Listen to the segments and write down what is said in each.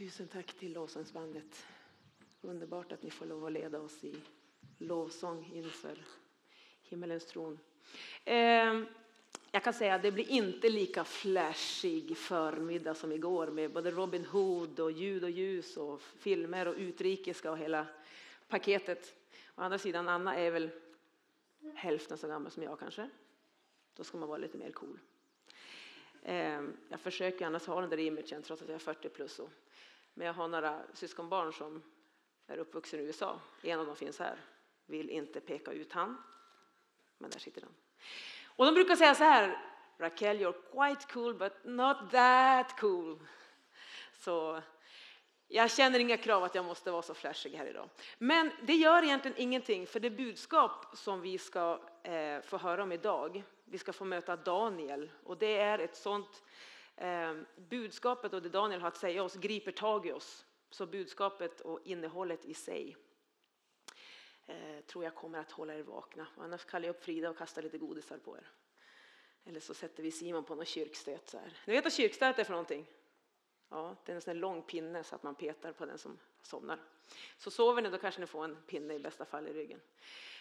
Tusen tack till lovsångsbandet. Underbart att ni får lov att leda oss i lovsång inför himmelens tron. Eh, jag kan säga att det blir inte lika flashig förmiddag som igår med både Robin Hood och ljud och ljus och filmer och utrikiska och hela paketet. Å andra sidan, Anna är väl hälften så gammal som jag kanske. Då ska man vara lite mer cool. Ehm, jag försöker annars ha den där imagen trots att jag är 40 plus. Men jag har några syskonbarn som är uppvuxna i USA. En av dem finns här. Vill inte peka ut han. Men där sitter den. Och de brukar säga så här. Raquel, you're quite cool but not that cool. Så jag känner inga krav att jag måste vara så flashig här idag. Men det gör egentligen ingenting för det budskap som vi ska eh, få höra om idag. Vi ska få möta Daniel och det är ett sånt eh, budskapet och det Daniel har att säga oss griper tag i oss. Så budskapet och innehållet i sig eh, tror jag kommer att hålla er vakna. Annars kallar jag upp Frida och kastar lite godisar på er. Eller så sätter vi Simon på någon kyrkstöt. Så här. Ni vet vad kyrkstöt är för någonting? Ja, det är en sån lång pinne så att man petar på den som somnar. Så sover ni då kanske ni får en pinne i bästa fall i ryggen.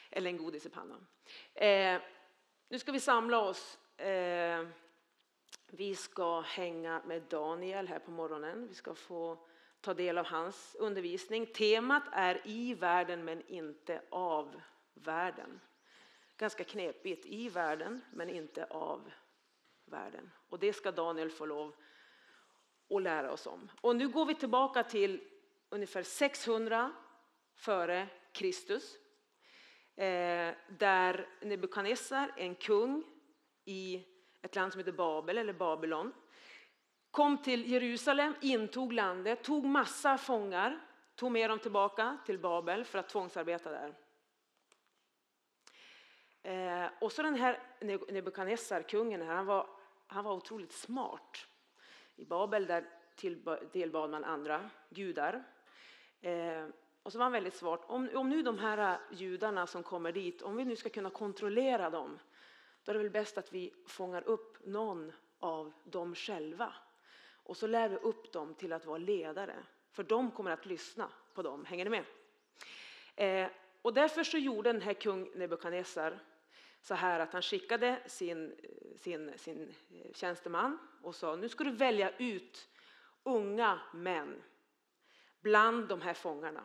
Eller en godis i pannan. Eh, nu ska vi samla oss. Eh, vi ska hänga med Daniel här på morgonen. Vi ska få ta del av hans undervisning. Temat är i världen men inte av världen. Ganska knepigt, i världen men inte av världen. Och det ska Daniel få lov att lära oss om. Och nu går vi tillbaka till ungefär 600 före Kristus. Eh, där Nebukadnessar, en kung i ett land som heter Babel eller Babylon, kom till Jerusalem, intog landet, tog massa fångar, tog med dem tillbaka till Babel för att tvångsarbeta där. Eh, och så den här Nebukadnessar, kungen, han var, han var otroligt smart. I Babel där tillbad man andra gudar. Eh, och så var han väldigt svart. Om, om nu de här judarna som kommer dit, om vi nu ska kunna kontrollera dem, då är det väl bäst att vi fångar upp någon av dem själva. Och så lär vi upp dem till att vara ledare, för de kommer att lyssna på dem. Hänger ni med? Eh, och därför så gjorde den här kung Nebukadnessar så här att han skickade sin, sin, sin eh, tjänsteman och sa nu ska du välja ut unga män bland de här fångarna.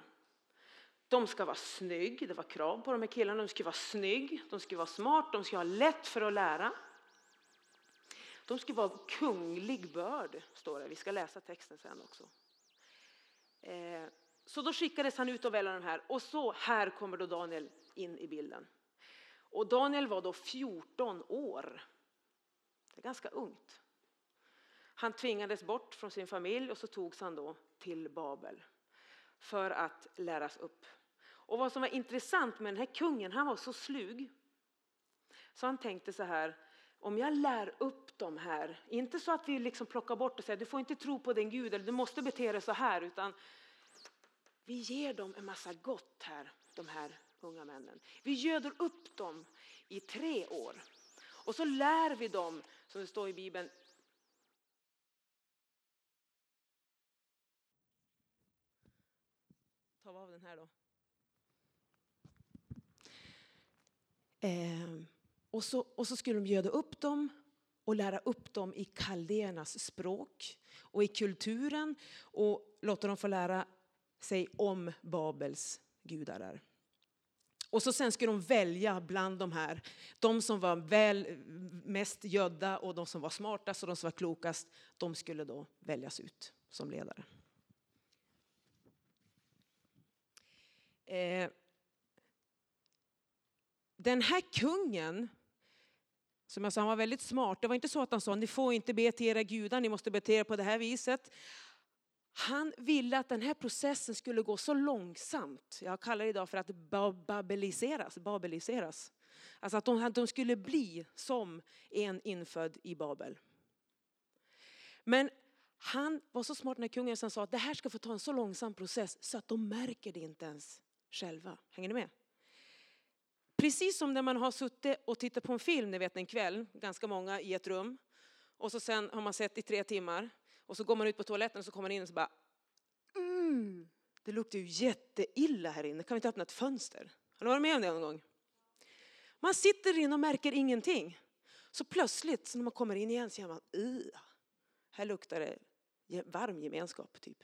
De ska vara snygg, det var krav på de här killarna. De ska vara snygg, de ska vara smart, de ska ha lätt för att lära. De ska vara kunglig börd, står det. Vi ska läsa texten sen också. Eh, så då skickades han ut och välja de här och så här kommer då Daniel in i bilden. Och Daniel var då 14 år. Det är ganska ungt. Han tvingades bort från sin familj och så togs han då till Babel för att läras upp. Och vad som var intressant med den här kungen, han var så slug. Så han tänkte så här, om jag lär upp dem här, inte så att vi liksom plockar bort och säger du får inte tro på din Gud eller du måste bete dig så här, utan vi ger dem en massa gott här, de här unga männen. Vi göder upp dem i tre år. Och så lär vi dem, som det står i Bibeln, Ta av den här då. Eh, och, så, och så skulle de göda upp dem och lära upp dem i kaldéernas språk och i kulturen och låta dem få lära sig om Babels gudar. Och så sen skulle de välja bland de här, de som var väl mest gödda och de som var smartast och de som var klokast, de skulle då väljas ut som ledare. Eh, den här kungen, som jag sa, han var väldigt smart. Det var inte så att han sa, ni får inte be till era gudar, ni måste bete er på det här viset. Han ville att den här processen skulle gå så långsamt. Jag kallar det idag för att babeliseras. babeliseras. Alltså att de, att de skulle bli som en infödd i Babel. Men han var så smart när kungen sa att det här ska få ta en så långsam process så att de märker det inte ens själva. Hänger ni med? Precis som när man har suttit och tittat på en film, ni vet en kväll, ganska många i ett rum. Och så sen har man sett i tre timmar och så går man ut på toaletten och så kommer man in och så bara, mm, det luktar ju jätteilla här inne, kan vi inte öppna ett fönster? Har du varit med om det någon gång? Man sitter in och märker ingenting. Så plötsligt när man kommer in igen så känner man, här luktar det varm gemenskap typ.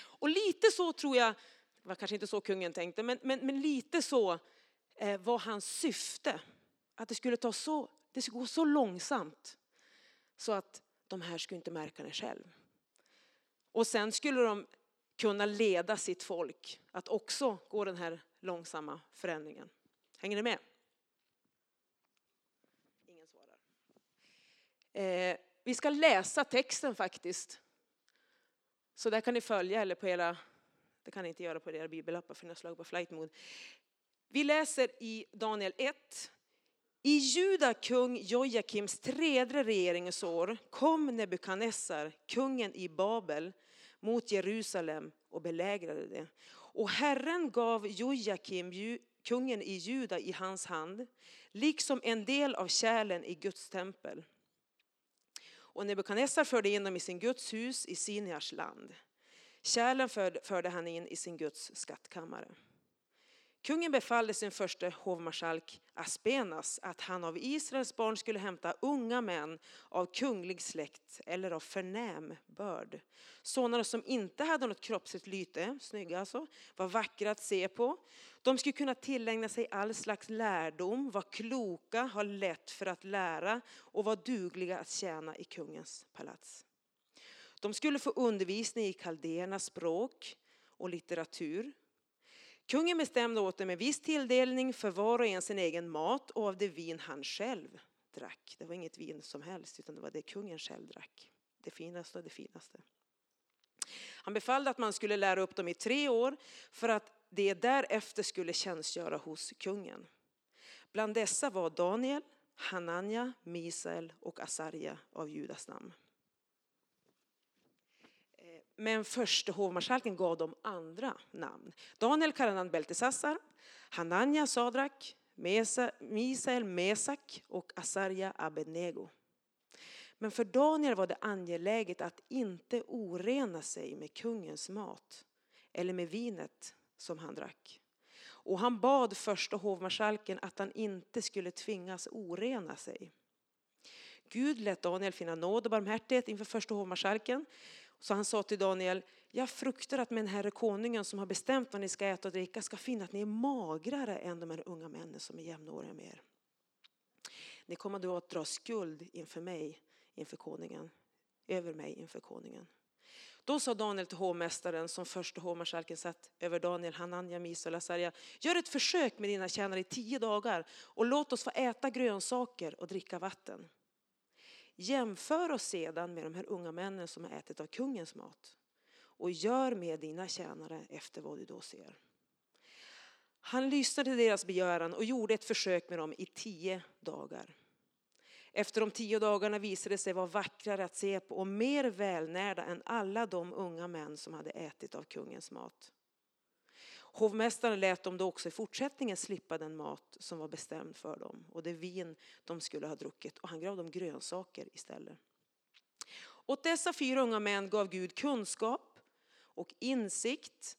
Och lite så tror jag, det var kanske inte så kungen tänkte, men, men, men lite så eh, var hans syfte. Att det skulle, ta så, det skulle gå så långsamt så att de här skulle inte märka det själv. Och sen skulle de kunna leda sitt folk att också gå den här långsamma förändringen. Hänger ni med? Ingen svarar. Eh, vi ska läsa texten faktiskt. Så där kan ni följa, eller på era, det kan ni inte göra på era bibelappar för ni har slagit på flight mode. Vi läser i Daniel 1. I Juda kung Jojakims tredje regeringsår kom Nebukadnessar, kungen i Babel, mot Jerusalem och belägrade det. Och Herren gav Jojakim, kungen i Juda, i hans hand, liksom en del av kärlen i Guds tempel. Och Nebukadnessar förde in dem i sin Guds hus i Siniars land. Kärlen förde han in i sin Guds skattkammare. Kungen befallde sin första hovmarskalk Aspenas att han av Israels barn skulle hämta unga män av kunglig släkt eller av förnäm börd. Sådana som inte hade något kroppsligt lyte, snygga alltså, var vackra att se på. De skulle kunna tillägna sig all slags lärdom, vara kloka, ha lätt för att lära och vara dugliga att tjäna i kungens palats. De skulle få undervisning i kaldéernas språk och litteratur Kungen bestämde åt dem en viss tilldelning för var och en sin egen mat och av det vin han själv drack. Det var inget vin som helst utan det var det kungen själv drack. Det finaste och det finaste. Han befallde att man skulle lära upp dem i tre år för att det därefter skulle tjänstgöra hos kungen. Bland dessa var Daniel, Hananja, Misael och Asarja av Judas namn. Men förste hovmarskalken gav dem andra namn. Daniel kallade han Beltesassar, Hananja Sadrak, Misael Mesak och Asarja Abednego. Men för Daniel var det angeläget att inte orena sig med kungens mat eller med vinet som han drack. Och han bad första hovmarskalken att han inte skulle tvingas orena sig. Gud lät Daniel finna nåd och barmhärtighet inför första hovmarskalken så han sa till Daniel, jag fruktar att min herre konungen som har bestämt vad ni ska äta och dricka ska finna att ni är magrare än de här unga männen som är jämnåriga med er. Ni kommer då att dra skuld inför mig, inför konungen, över mig inför konungen. Då sa Daniel till hovmästaren som första hovmarskalken satt över Daniel, Hananja, Misa och Lasaria. Gör ett försök med dina tjänare i tio dagar och låt oss få äta grönsaker och dricka vatten. Jämför oss sedan med de här unga männen som har ätit av kungens mat och gör med dina tjänare efter vad du då ser. Han lyssnade till deras begäran och gjorde ett försök med dem i tio dagar. Efter de tio dagarna visade det sig vara vackrare att se på och mer välnärda än alla de unga män som hade ätit av kungens mat. Hovmästaren lät dem då också i fortsättningen slippa den mat som var bestämd för dem och det vin de skulle ha druckit och han gav dem grönsaker istället. Åt dessa fyra unga män gav Gud kunskap och insikt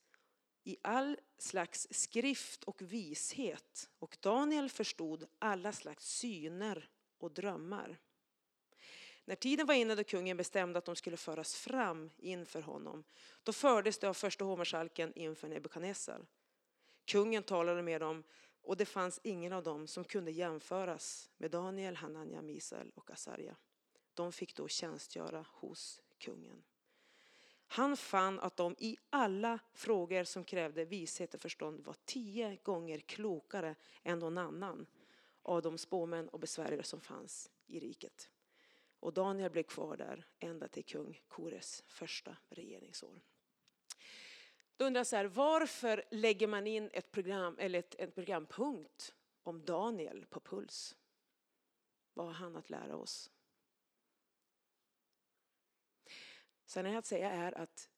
i all slags skrift och vishet och Daniel förstod alla slags syner och drömmar. När tiden var inne då kungen bestämde att de skulle föras fram inför honom, då fördes de av första hovmarskalken inför Nebukadnessar. Kungen talade med dem och det fanns ingen av dem som kunde jämföras med Daniel, Hananja, Misael och Asarja. De fick då tjänstgöra hos kungen. Han fann att de i alla frågor som krävde vishet och förstånd var tio gånger klokare än någon annan av de spåmän och besvärjare som fanns i riket. Och Daniel blev kvar där ända till kung Kores första regeringsår. Då undrar jag så här, varför lägger man in ett program eller ett, en programpunkt om Daniel på Puls? Vad har han att lära oss? Sen är att säga är att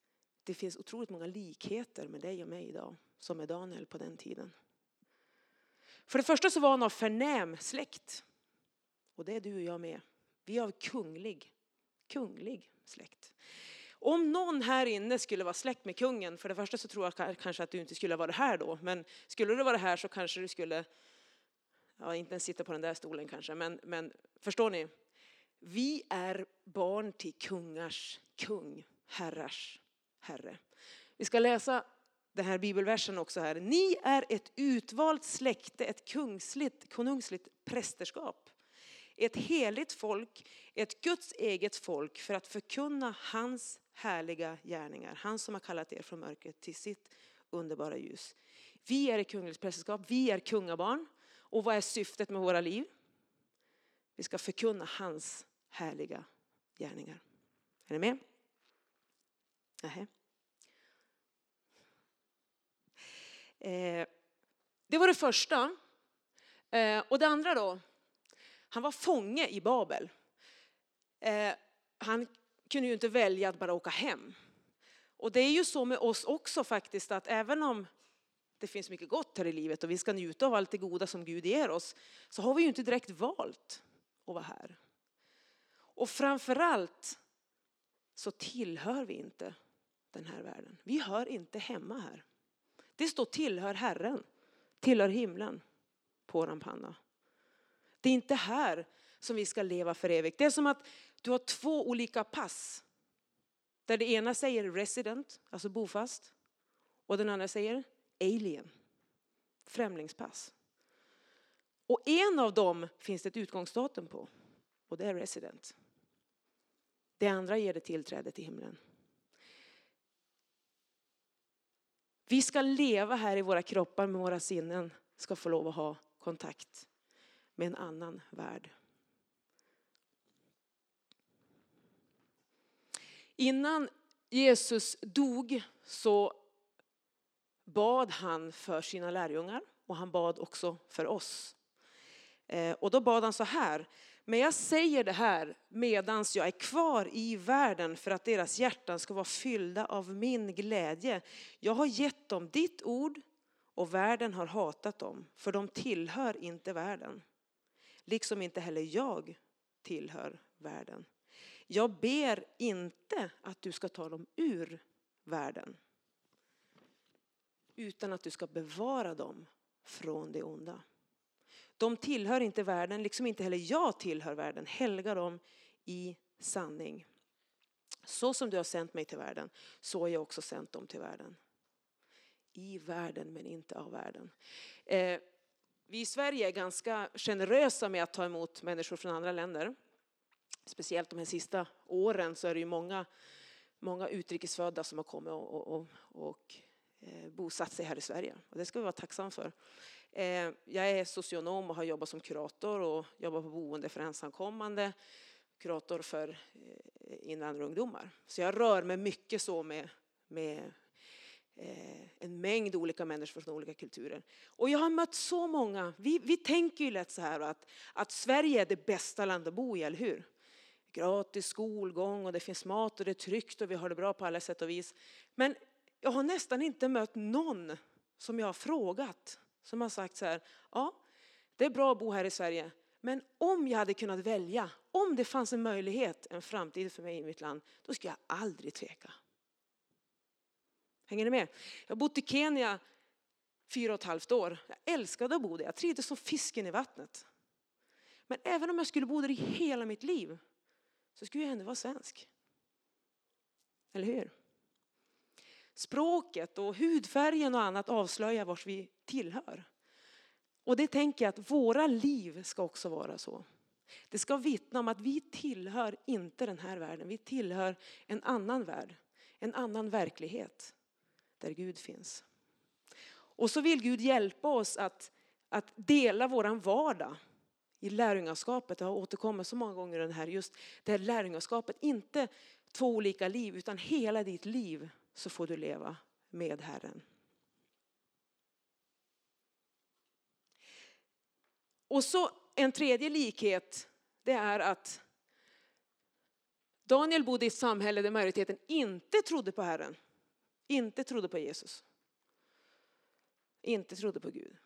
det finns otroligt många likheter med dig och mig idag som med Daniel på den tiden. För det första så var han av förnäm släkt. Och det är du och jag med. Vi är av kunglig, kunglig släkt. Om någon här inne skulle vara släkt med kungen, för det första så tror jag kanske att du inte skulle vara här då, men skulle du vara här så kanske du skulle, ja inte ens sitta på den där stolen kanske, men, men förstår ni? Vi är barn till kungars kung, herrars herre. Vi ska läsa den här bibelversen också här. Ni är ett utvalt släkte, ett kungsligt, konungsligt prästerskap. Ett heligt folk, ett Guds eget folk för att förkunna hans härliga gärningar. Han som har kallat er från mörkret till sitt underbara ljus. Vi är ett kungligt prästerskap, vi är kungabarn. Och vad är syftet med våra liv? Vi ska förkunna hans härliga gärningar. Är ni med? Nähä. Eh, det var det första. Eh, och det andra då, han var fånge i Babel. Eh, han kunde ju inte välja att bara åka hem. Och det är ju så med oss också faktiskt att även om det finns mycket gott här i livet och vi ska njuta av allt det goda som Gud ger oss så har vi ju inte direkt valt att vara här. Och framförallt så tillhör vi inte den här världen. Vi hör inte hemma här. Det står tillhör Herren, tillhör himlen på våran panna. Det är inte här som vi ska leva för evigt. Det är som att du har två olika pass. Där det ena säger resident, alltså bofast. Och den andra säger alien, främlingspass. Och en av dem finns det ett utgångsdatum på. Och det är resident. Det andra ger det tillträde till himlen. Vi ska leva här i våra kroppar med våra sinnen ska få lov att ha kontakt med en annan värld. Innan Jesus dog så bad han för sina lärjungar och han bad också för oss. Eh, och då bad han så här, men jag säger det här medans jag är kvar i världen för att deras hjärtan ska vara fyllda av min glädje. Jag har gett dem ditt ord och världen har hatat dem, för de tillhör inte världen. Liksom inte heller jag tillhör världen. Jag ber inte att du ska ta dem ur världen, utan att du ska bevara dem från det onda. De tillhör inte världen, liksom inte heller jag tillhör världen. Helga dem i sanning. Så som du har sänt mig till världen, så har jag också sänt dem till världen. I världen, men inte av världen. Eh, vi i Sverige är ganska generösa med att ta emot människor från andra länder. Speciellt de här sista åren så är det ju många, många utrikesfödda som har kommit och, och, och, och eh, bosatt sig här i Sverige. Och det ska vi vara tacksamma för. Eh, jag är socionom och har jobbat som kurator och jobbar på boende för ensamkommande, kurator för eh, invandrarungdomar. Så jag rör mig mycket så med, med Eh, en mängd olika människor från olika kulturer. Och jag har mött så många, vi, vi tänker ju lätt så här att, att Sverige är det bästa landet att bo i, eller hur? Gratis skolgång och det finns mat och det är tryggt och vi har det bra på alla sätt och vis. Men jag har nästan inte mött någon som jag har frågat som har sagt så här, ja, det är bra att bo här i Sverige, men om jag hade kunnat välja, om det fanns en möjlighet, en framtid för mig i mitt land, då skulle jag aldrig tveka. Hänger ni med? Jag har bott i Kenya fyra och ett halvt år. Jag älskade att bo där, jag trivdes som fisken i vattnet. Men även om jag skulle bo där i hela mitt liv så skulle jag ändå vara svensk. Eller hur? Språket och hudfärgen och annat avslöjar vars vi tillhör. Och det tänker jag att våra liv ska också vara så. Det ska vittna om att vi tillhör inte den här världen, vi tillhör en annan värld, en annan verklighet där Gud finns. Och så vill Gud hjälpa oss att, att dela våran vardag i lärjungaskapet. Det har återkommit så många gånger den här, just det här lärjungaskapet. Inte två olika liv utan hela ditt liv så får du leva med Herren. Och så en tredje likhet, det är att Daniel bodde i ett samhälle där majoriteten inte trodde på Herren, inte trodde på Jesus, inte trodde på Gud.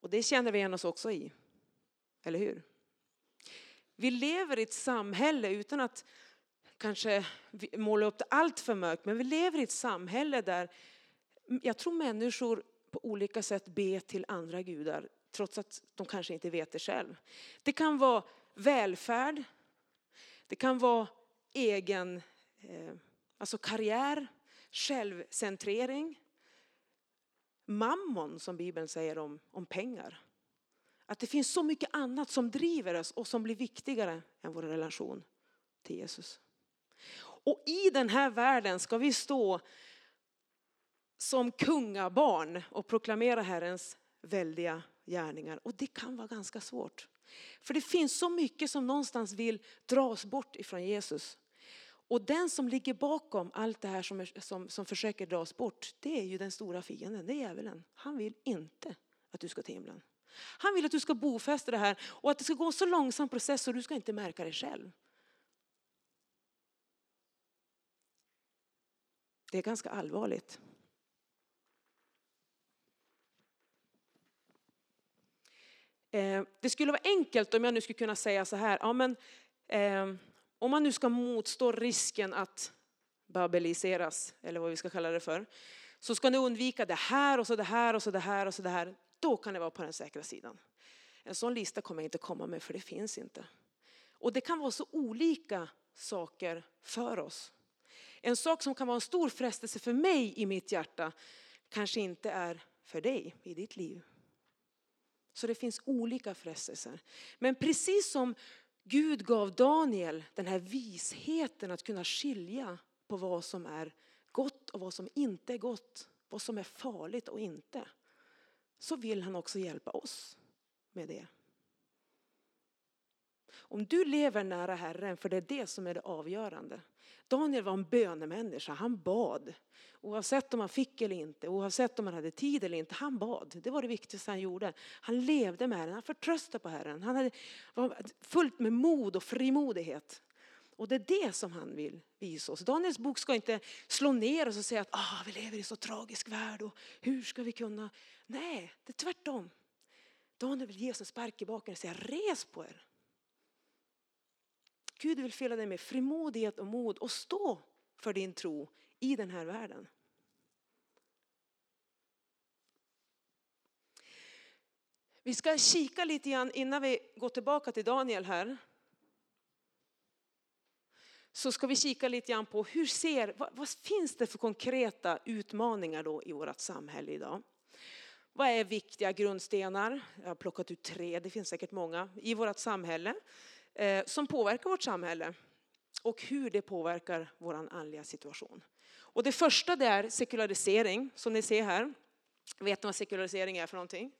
Och det känner vi igen oss också i, eller hur? Vi lever i ett samhälle utan att kanske måla upp det allt för mörkt, men vi lever i ett samhälle där jag tror människor på olika sätt ber till andra gudar, trots att de kanske inte vet det själv. Det kan vara välfärd, det kan vara egen eh, alltså karriär, självcentrering, mammon som Bibeln säger om, om pengar. Att det finns så mycket annat som driver oss och som blir viktigare än vår relation till Jesus. Och i den här världen ska vi stå som kungabarn och proklamera Herrens väldiga gärningar. Och det kan vara ganska svårt. För det finns så mycket som någonstans vill dra oss bort ifrån Jesus. Och den som ligger bakom allt det här som, är, som, som försöker dra oss bort, det är ju den stora fienden, det är djävulen. Han vill inte att du ska till himlen. Han vill att du ska bofästa det här och att det ska gå en så långsam process så du ska inte märka det själv. Det är ganska allvarligt. Eh, det skulle vara enkelt om jag nu skulle kunna säga så här, ja men eh, om man nu ska motstå risken att babeliseras, eller vad vi ska kalla det för, så ska ni undvika det här och så det här och så det här och så det här. Då kan ni vara på den säkra sidan. En sån lista kommer jag inte komma med för det finns inte. Och det kan vara så olika saker för oss. En sak som kan vara en stor frestelse för mig i mitt hjärta kanske inte är för dig i ditt liv. Så det finns olika frestelser. Men precis som Gud gav Daniel den här visheten att kunna skilja på vad som är gott och vad som inte är gott, vad som är farligt och inte. Så vill han också hjälpa oss med det. Om du lever nära Herren, för det är det som är det avgörande. Daniel var en bönemänniska, han bad. Oavsett om han fick eller inte, oavsett om han hade tid eller inte, han bad. Det var det viktigaste han gjorde. Han levde med Herren, han förtröstade på Herren. Han hade, var fullt med mod och frimodighet. Och det är det som han vill visa oss. Daniels bok ska inte slå ner oss och säga att ah, vi lever i en så tragisk värld och hur ska vi kunna? Nej, det är tvärtom. Daniel vill ge oss en spark i baken och säga res på er. Gud vill fylla dig med frimodighet och mod och stå för din tro i den här världen. Vi ska kika lite grann innan vi går tillbaka till Daniel här. Så ska vi kika lite grann på hur ser, vad, vad finns det för konkreta utmaningar då i vårt samhälle idag? Vad är viktiga grundstenar? Jag har plockat ut tre, det finns säkert många, i vårt samhälle Eh, som påverkar vårt samhälle och hur det påverkar vår andliga situation. Och det första det är sekularisering, som ni ser här. Vet ni vad sekularisering är för någonting?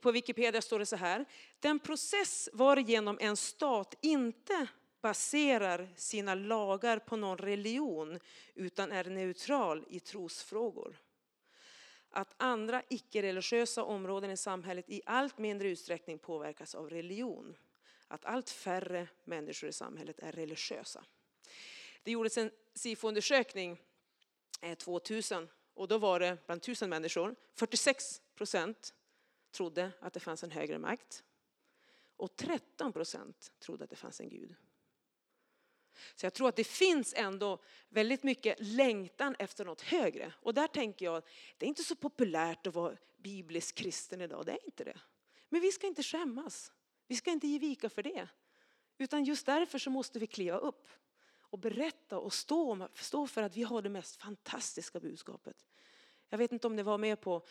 På Wikipedia står det så här. Den process varigenom en stat inte baserar sina lagar på någon religion utan är neutral i trosfrågor. Att andra icke-religiösa områden i samhället i allt mindre utsträckning påverkas av religion att allt färre människor i samhället är religiösa. Det gjordes en SIFO-undersökning eh, 2000 och då var det bland tusen människor 46 procent trodde att det fanns en högre makt och 13 procent trodde att det fanns en gud. Så jag tror att det finns ändå väldigt mycket längtan efter något högre. Och där tänker jag, det är inte så populärt att vara biblisk kristen idag, det är inte det. Men vi ska inte skämmas. Vi ska inte ge vika för det. Utan just därför så måste vi kliva upp och berätta och stå, stå för att vi har det mest fantastiska budskapet. Jag vet inte om ni var med på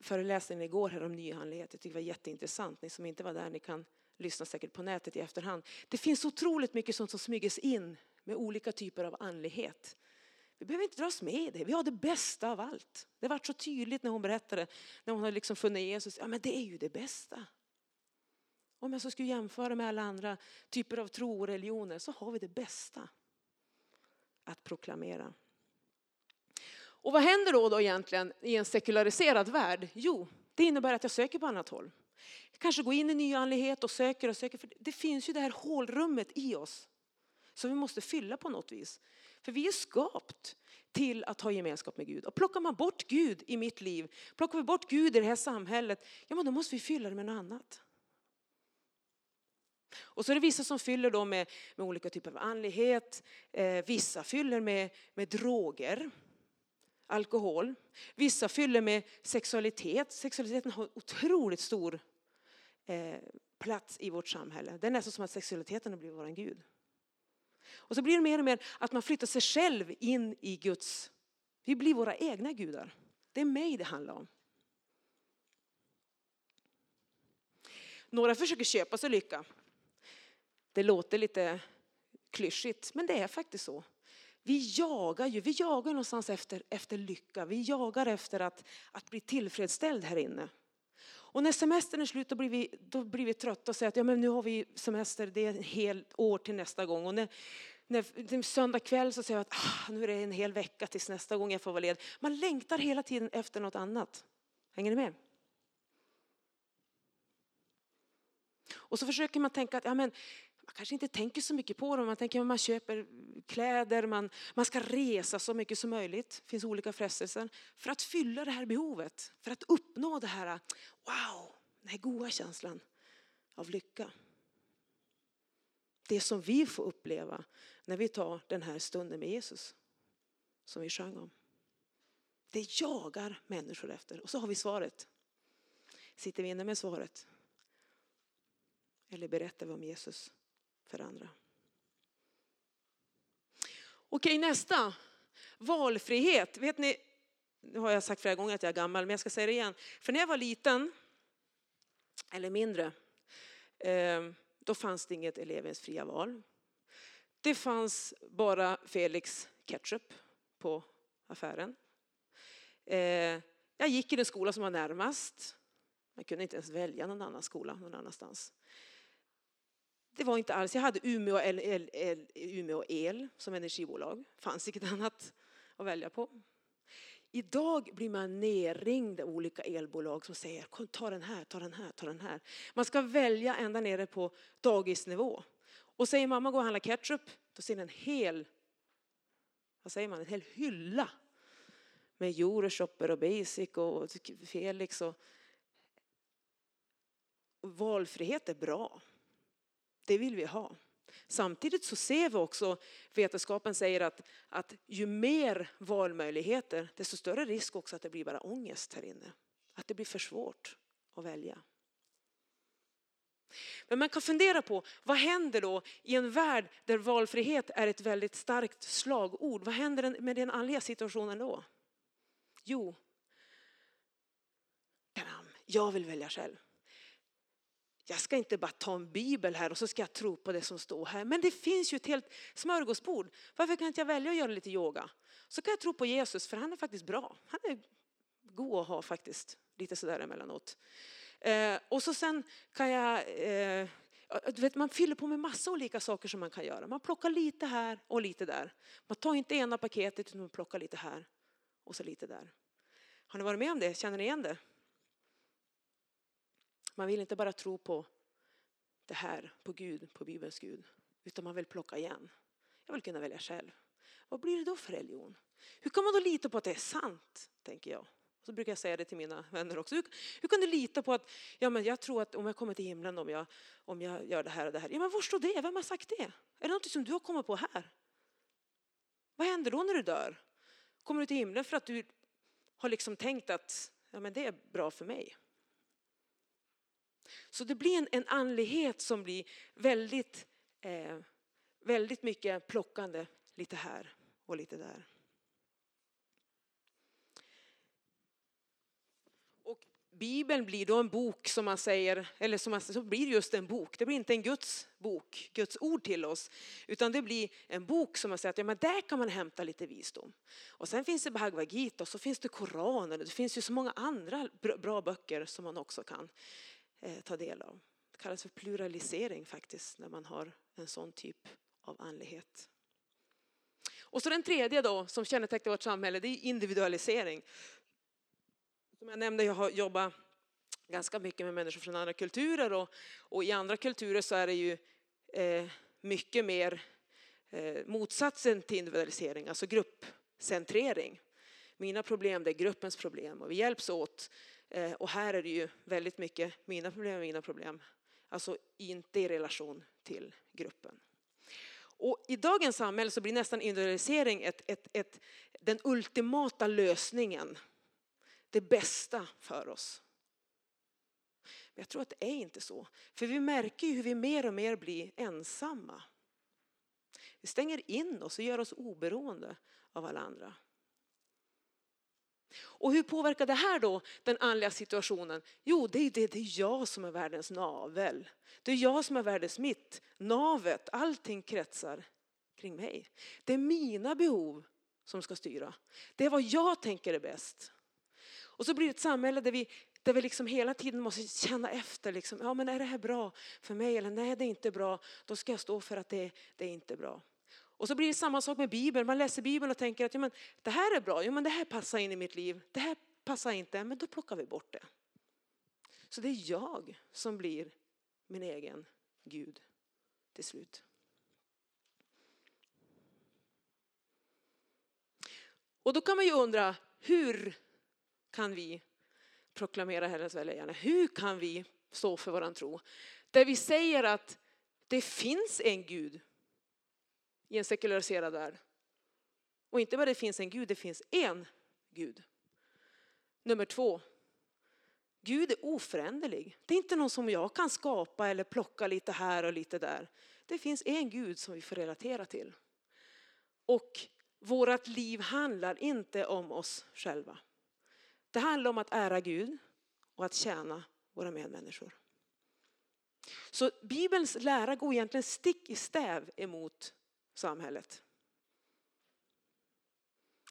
föreläsningen igår här om nyandlighet. Jag tycker det var jätteintressant. Ni som inte var där, ni kan lyssna säkert på nätet i efterhand. Det finns otroligt mycket sånt som smyges in med olika typer av andlighet. Vi behöver inte dras med i det. Vi har det bästa av allt. Det var så tydligt när hon berättade, när hon hade liksom funnit Jesus. Ja, men det är ju det bästa. Om jag så skulle jämföra med alla andra typer av tro och religioner så har vi det bästa att proklamera. Och vad händer då, då egentligen i en sekulariserad värld? Jo, det innebär att jag söker på annat håll. Jag kanske går in i nyandlighet och söker och söker. För det finns ju det här hålrummet i oss som vi måste fylla på något vis. För vi är skapt till att ha gemenskap med Gud. Och plockar man bort Gud i mitt liv, plockar vi bort Gud i det här samhället, ja men då måste vi fylla det med något annat. Och så är det vissa som fyller då med, med olika typer av andlighet. Eh, vissa fyller med, med droger, alkohol. Vissa fyller med sexualitet. Sexualiteten har otroligt stor eh, plats i vårt samhälle. Det är nästan som att sexualiteten har blivit vår Gud. Och så blir det mer och mer att man flyttar sig själv in i Guds, vi blir våra egna gudar. Det är mig det handlar om. Några försöker köpa sig lycka. Det låter lite klyschigt, men det är faktiskt så. Vi jagar ju, vi jagar någonstans efter, efter lycka. Vi jagar efter att, att bli tillfredsställd här inne. Och när semestern är slut då blir vi, då blir vi trötta och säger att ja, men nu har vi semester, det är ett helt år till nästa gång. Och när, när, söndag kväll så säger jag att ah, nu är det en hel vecka tills nästa gång jag får vara led. Man längtar hela tiden efter något annat. Hänger ni med? Och så försöker man tänka att ja, men, man kanske inte tänker så mycket på dem. Man tänker att man köper kläder, man, man ska resa så mycket som möjligt. Det finns olika frestelser. För att fylla det här behovet. För att uppnå det här, wow, den här goda känslan av lycka. Det som vi får uppleva när vi tar den här stunden med Jesus. Som vi sjöng om. Det jagar människor efter. Och så har vi svaret. Sitter vi inne med svaret? Eller berättar vi om Jesus för andra? Okej, nästa. Valfrihet. Vet ni, nu har jag sagt flera gånger att jag är gammal, men jag ska säga det igen. För när jag var liten, eller mindre, eh, då fanns det inget elevens fria val. Det fanns bara Felix ketchup på affären. Eh, jag gick i den skola som var närmast. Jag kunde inte ens välja någon annan skola någon annanstans. Det var inte alls, jag hade Umeå el, el, el, Umeå El som energibolag. fanns inget annat att välja på. Idag blir man nerringd av olika elbolag som säger ta den här, ta den här, ta den här. Man ska välja ända nere på dagisnivå. Och säger mamma gå och handla ketchup, då ser en hel, vad säger man, en hel hylla med Euroshopper och Basic och Felix. Och, och valfrihet är bra. Det vill vi ha. Samtidigt så ser vi också, vetenskapen säger att, att ju mer valmöjligheter, desto större risk också att det blir bara ångest här inne. Att det blir för svårt att välja. Men man kan fundera på, vad händer då i en värld där valfrihet är ett väldigt starkt slagord? Vad händer med den andliga situationen då? Jo, jag vill välja själv jag ska inte bara ta en bibel här och så ska jag tro på det som står här. Men det finns ju ett helt smörgåsbord. Varför kan inte jag välja att göra lite yoga? Så kan jag tro på Jesus för han är faktiskt bra. Han är god att ha faktiskt, lite sådär emellanåt. Eh, och så sen kan jag, eh, du vet, man fyller på med massa olika saker som man kan göra. Man plockar lite här och lite där. Man tar inte ena paketet utan man plockar lite här och så lite där. Har ni varit med om det? Känner ni igen det? Man vill inte bara tro på det här, på Gud, på Bibelns Gud, utan man vill plocka igen. Jag vill kunna välja själv. Vad blir det då för religion? Hur kan man då lita på att det är sant, tänker jag. Så brukar jag säga det till mina vänner också. Hur, hur, kan du lita på att ja, men jag tror att om jag kommer till himlen om jag, om jag gör det här och det här. Ja, men var står det? Vem har sagt det? Är det något som du har kommit på här? Vad händer då när du dör? Kommer du till himlen för att du har liksom tänkt att ja, men det är bra för mig? Så det blir en, en andlighet som blir väldigt, eh, väldigt mycket plockande lite här och lite där. Och Bibeln blir då en bok som man säger, eller som man, så blir just en bok. Det blir inte en Guds bok, Guds ord till oss, utan det blir en bok som man säger att ja, men där kan man hämta lite visdom. Och sen finns det Bhagavad Gita och så finns det Koranen och det finns ju så många andra bra böcker som man också kan Eh, ta del av. Det kallas för pluralisering faktiskt när man har en sån typ av andlighet. Och så den tredje då som kännetecknar vårt samhälle det är individualisering. Som jag nämnde, jag har jobbat ganska mycket med människor från andra kulturer och, och i andra kulturer så är det ju eh, mycket mer eh, motsatsen till individualisering, alltså gruppcentrering. Mina problem det är gruppens problem och vi hjälps åt Eh, och här är det ju väldigt mycket mina problem, mina problem. Alltså inte i relation till gruppen. Och I dagens samhälle så blir nästan individualisering ett, ett, ett, den ultimata lösningen. Det bästa för oss. Men jag tror att det är inte så. För vi märker ju hur vi mer och mer blir ensamma. Vi stänger in oss och gör oss oberoende av alla andra. Och hur påverkar det här då den andliga situationen? Jo, det är, det, det är jag som är världens navel. Det är jag som är världens mitt. Navet, allting kretsar kring mig. Det är mina behov som ska styra. Det är vad jag tänker är bäst. Och så blir det ett samhälle där vi, där vi liksom hela tiden måste känna efter. Liksom, ja, men är det här bra för mig? Eller nej, det är inte bra. Då ska jag stå för att det, det är inte bra. Och så blir det samma sak med Bibeln. Man läser Bibeln och tänker att ja, men, det här är bra, ja, men det här passar in i mitt liv. Det här passar inte, men då plockar vi bort det. Så det är jag som blir min egen Gud till slut. Och då kan man ju undra, hur kan vi proklamera Herrens välgärande? Hur kan vi stå för våran tro? Där vi säger att det finns en Gud i en sekulariserad värld. Och inte bara det finns en Gud, det finns en Gud. Nummer två, Gud är oföränderlig. Det är inte någon som jag kan skapa eller plocka lite här och lite där. Det finns en Gud som vi får relatera till. Och vårt liv handlar inte om oss själva. Det handlar om att ära Gud och att tjäna våra medmänniskor. Så Bibelns lära går egentligen stick i stäv emot samhället.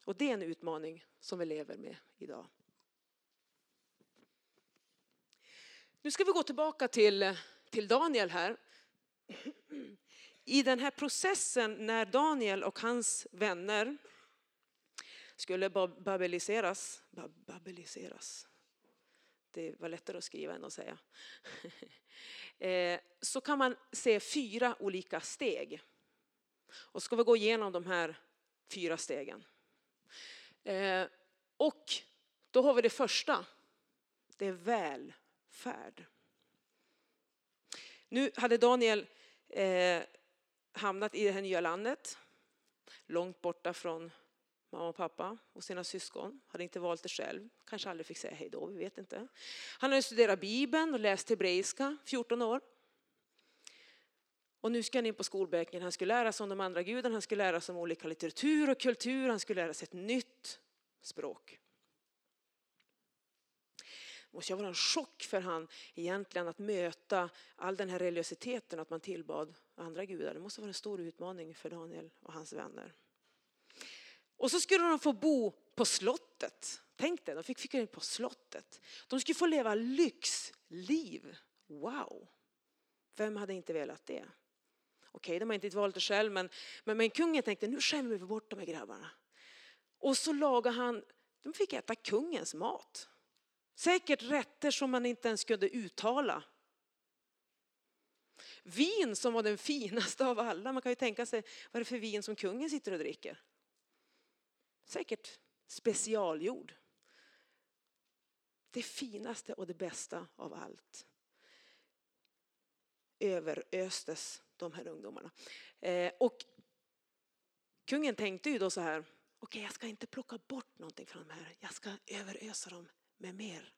Och det är en utmaning som vi lever med idag. Nu ska vi gå tillbaka till, till Daniel här. I den här processen när Daniel och hans vänner skulle babeliseras, babeliseras, det var lättare att skriva än att säga, eh, så kan man se fyra olika steg. Och ska vi gå igenom de här fyra stegen. Eh, och då har vi det första. Det är välfärd. Nu hade Daniel eh, hamnat i det här nya landet. Långt borta från mamma och pappa och sina syskon. Hade inte valt det själv. Kanske aldrig fick säga hej då, vi vet inte. Han hade studerat Bibeln och läst hebreiska, 14 år. Och nu ska han in på skolbänken. Han skulle lära sig om de andra gudarna, han skulle lära sig om olika litteratur och kultur, han skulle lära sig ett nytt språk. Det måste vara en chock för han egentligen att möta all den här religiositeten, att man tillbad andra gudar. Det måste vara en stor utmaning för Daniel och hans vänner. Och så skulle de få bo på slottet. Tänk dig, de fick fika in på slottet. De skulle få leva lyxliv. Wow! Vem hade inte velat det? Okej, de har inte valt det själv, men, men, men kungen tänkte nu skämmer vi bort de här grabbarna. Och så lagade han, de fick äta kungens mat. Säkert rätter som man inte ens kunde uttala. Vin som var den finaste av alla. Man kan ju tänka sig vad är det för vin som kungen sitter och dricker. Säkert specialgjord. Det finaste och det bästa av allt överöstes de här ungdomarna. Eh, och kungen tänkte ju då så här, okej okay, jag ska inte plocka bort någonting från de här, jag ska överösa dem med mer.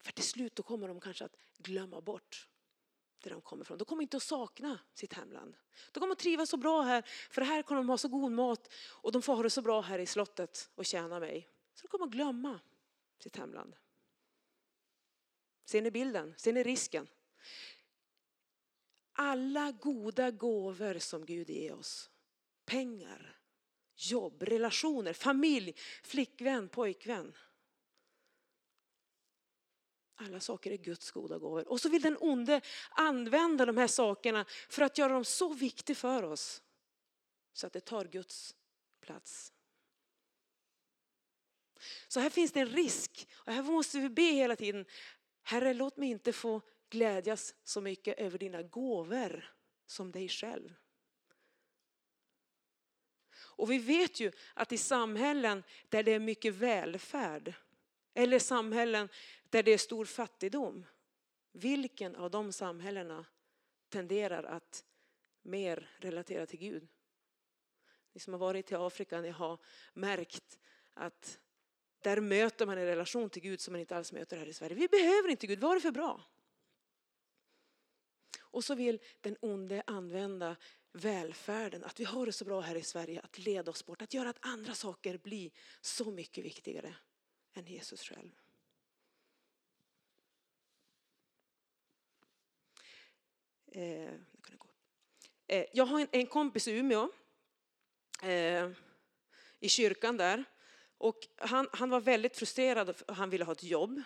För till slut då kommer de kanske att glömma bort där de kommer ifrån. De kommer inte att sakna sitt hemland. De kommer att trivas så bra här, för här kommer de ha så god mat och de får ha det så bra här i slottet och tjäna mig. Så de kommer att glömma sitt hemland. Ser ni bilden? Ser ni risken? Alla goda gåvor som Gud ger oss. Pengar, jobb, relationer, familj, flickvän, pojkvän. Alla saker är Guds goda gåvor. Och så vill den onde använda de här sakerna för att göra dem så viktiga för oss så att det tar Guds plats. Så här finns det en risk och här måste vi be hela tiden. Herre, låt mig inte få glädjas så mycket över dina gåvor som dig själv. Och vi vet ju att i samhällen där det är mycket välfärd eller samhällen där det är stor fattigdom. vilken av de samhällena tenderar att mer relatera till Gud? Ni som har varit i Afrika, ni har märkt att där möter man en relation till Gud som man inte alls möter här i Sverige. Vi behöver inte Gud, vad är det för bra? Och så vill den onde använda välfärden, att vi har det så bra här i Sverige, att leda oss bort, att göra att andra saker blir så mycket viktigare än Jesus själv. Eh, eh, jag har en kompis i Umeå, eh, i kyrkan där. Och han, han var väldigt frustrerad, han ville ha ett jobb.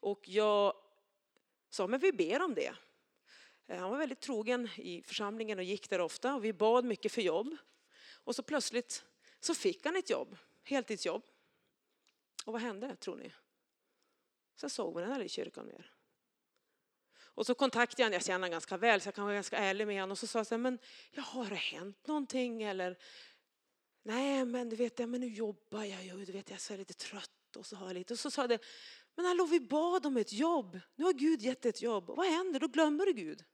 Och jag sa, men vi ber om det. Eh, han var väldigt trogen i församlingen och gick där ofta och vi bad mycket för jobb. Och så plötsligt så fick han ett jobb, heltidsjobb. Och vad hände tror ni? Sen såg man den aldrig i kyrkan mer. Och så kontaktade jag honom, jag känner honom ganska väl så jag kan vara ganska ärlig med honom. Och så sa jag så här, men ja, har det hänt någonting eller? Nej men du vet, ja, men nu jobbar jag ju, du vet jag är lite trött och så har jag lite. Och så sa jag det, men hallå vi bad om ett jobb, nu har Gud gett ett jobb. Vad händer? Då glömmer du Gud.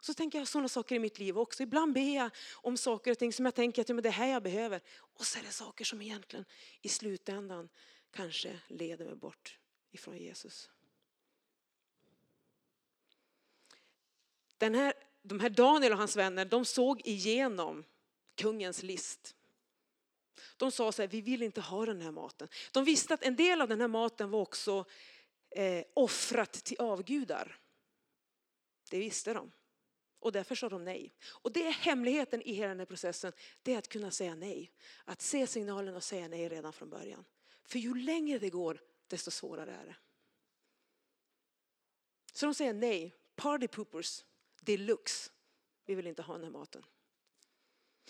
Så tänker jag sådana saker i mitt liv också. Ibland ber jag om saker och ting som jag tänker att det är här jag behöver. Och så är det saker som egentligen i slutändan kanske leder mig bort ifrån Jesus. Den här, de här Daniel och hans vänner, de såg igenom kungens list. De sa så här, vi vill inte ha den här maten. De visste att en del av den här maten var också eh, offrat till avgudar. Det visste de. Och därför sa de nej. Och det är hemligheten i hela den här processen. Det är att kunna säga nej. Att se signalen och säga nej redan från början. För ju längre det går, desto svårare är det. Så de säger nej. Party poopers deluxe. Vi vill inte ha den här maten.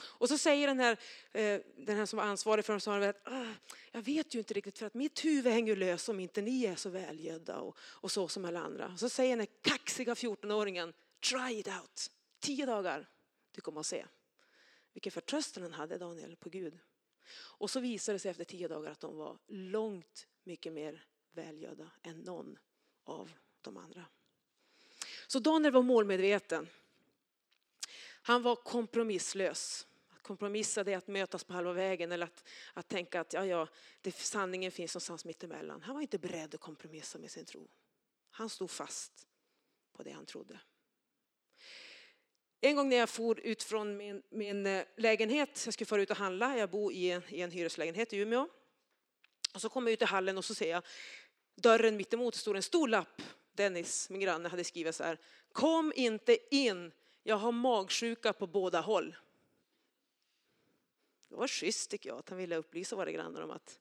Och så säger den här, eh, den här som var ansvarig för dem, att ah, jag vet ju inte riktigt för att mitt huvud hänger lös om inte ni är så välgödda och, och så som alla andra. Och så säger den här kaxiga 14-åringen, try it out. Tio dagar, du kommer att se. Vilken förtröstan han hade Daniel på Gud. Och så visade det sig efter tio dagar att de var långt mycket mer välgödda än någon av de andra. Så Daniel var målmedveten. Han var kompromisslös. Att kompromissa det är att mötas på halva vägen eller att, att tänka att ja, ja, det, sanningen finns någonstans mittemellan. Han var inte beredd att kompromissa med sin tro. Han stod fast på det han trodde. En gång när jag for ut från min, min eh, lägenhet, jag skulle fara ut och handla, jag bor i en, i en hyreslägenhet i Umeå. Och så kommer jag ut i hallen och så ser jag dörren mittemot, det står en stor lapp Dennis, min granne, hade skrivit så här. Kom inte in, jag har magsjuka på båda håll. Det var schysst tycker jag att han ville upplysa våra grannar om att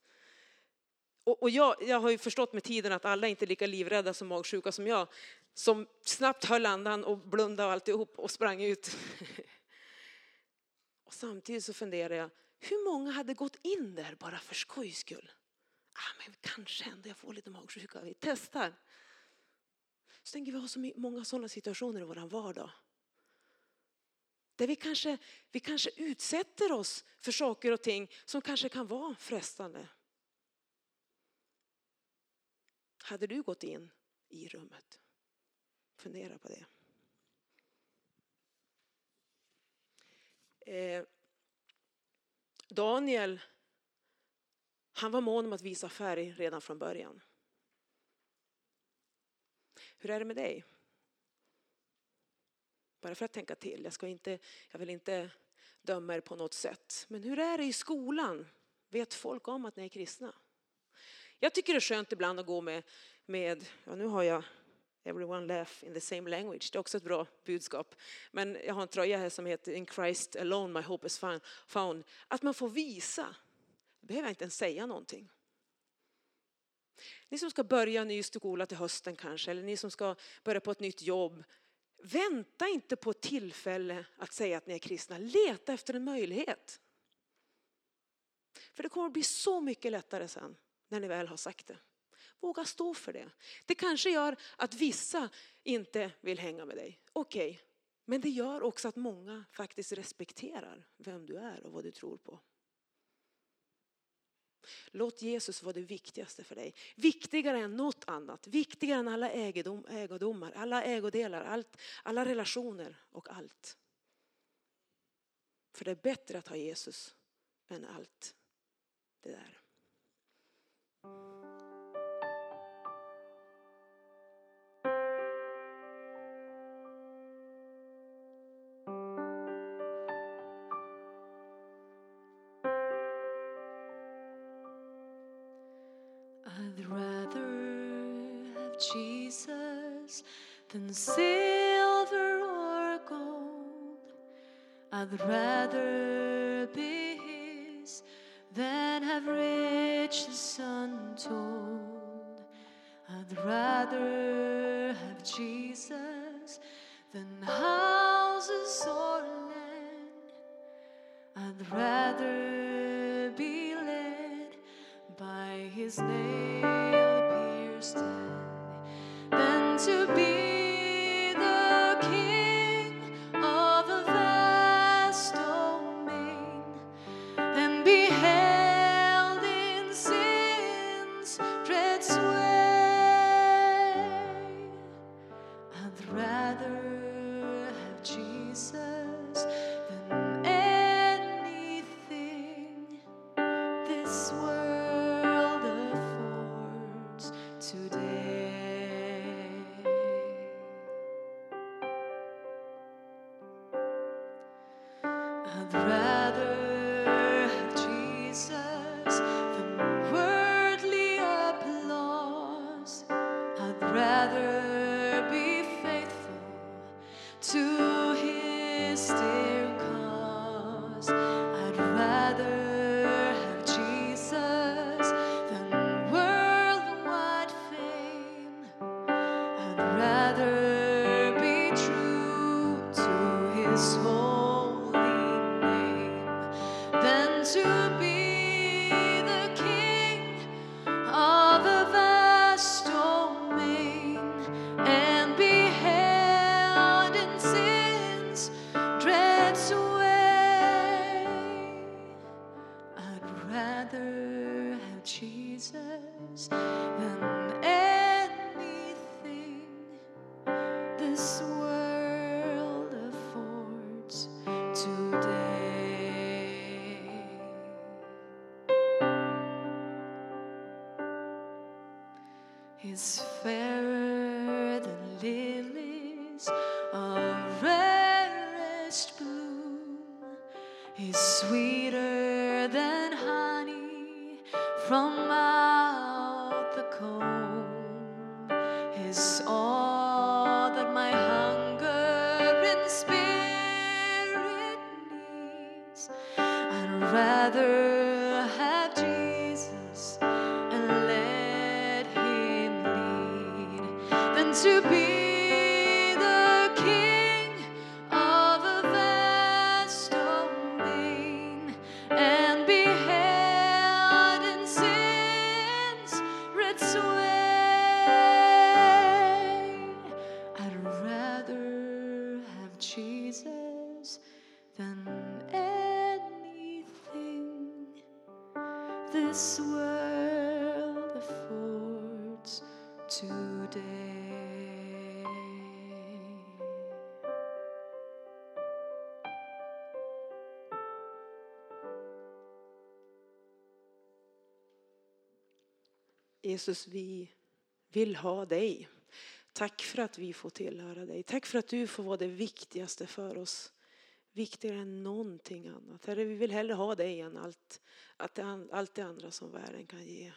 och, jag, jag, har ju förstått med tiden att alla inte är lika livrädda som magsjuka som jag. Som snabbt höll andan och blundade och alltihop och sprang ut. och samtidigt så funderar jag, hur många hade gått in där bara för skojs skull? Ah, men kanske ändå jag får lite magsjuka, vi testar. Så tänker vi har så många sådana situationer i vår vardag. Där vi kanske, vi kanske utsätter oss för saker och ting som kanske kan vara frestande. Hade du gått in i rummet? Fundera på det. Eh, Daniel, han var mån om att visa färg redan från början. Hur är det med dig? Bara för att tänka till, jag, ska inte, jag vill inte döma er på något sätt. Men hur är det i skolan? Vet folk om att ni är kristna? Jag tycker det är skönt ibland att gå med, med ja nu har jag Everyone laugh in the same language. Det är också ett bra budskap. Men jag har en tröja här som heter In Christ alone my hope is found. Att man får visa. Då behöver jag inte ens säga någonting. Ni som ska börja ny skola till hösten kanske, eller ni som ska börja på ett nytt jobb. Vänta inte på ett tillfälle att säga att ni är kristna. Leta efter en möjlighet. För det kommer att bli så mycket lättare sen när ni väl har sagt det. Våga stå för det. Det kanske gör att vissa inte vill hänga med dig. Okej, okay. men det gör också att många faktiskt respekterar vem du är och vad du tror på. Låt Jesus vara det viktigaste för dig. Viktigare än något annat. Viktigare än alla ägodom, ägodomar, alla ägodelar, allt, alla relationer och allt. För det är bättre att ha Jesus än allt det där. Silver or gold. I'd rather be his than have riches untold. I'd rather have Jesus than houses or land. I'd rather be led by his nail to Jesus, vi vill ha dig. Tack för att vi får tillhöra dig. Tack för att du får vara det viktigaste för oss. Viktigare än någonting annat. Herre, vi vill hellre ha dig än allt, det, allt det andra som världen kan ge.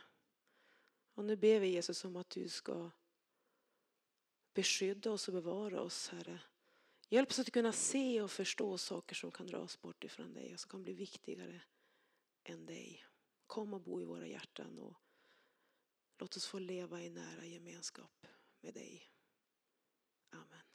Och nu ber vi Jesus om att du ska beskydda oss och bevara oss, Herre. Hjälp oss att kunna se och förstå saker som kan dras bort ifrån dig och som kan bli viktigare än dig. Kom och bo i våra hjärtan och Låt oss få leva i nära gemenskap med dig. Amen.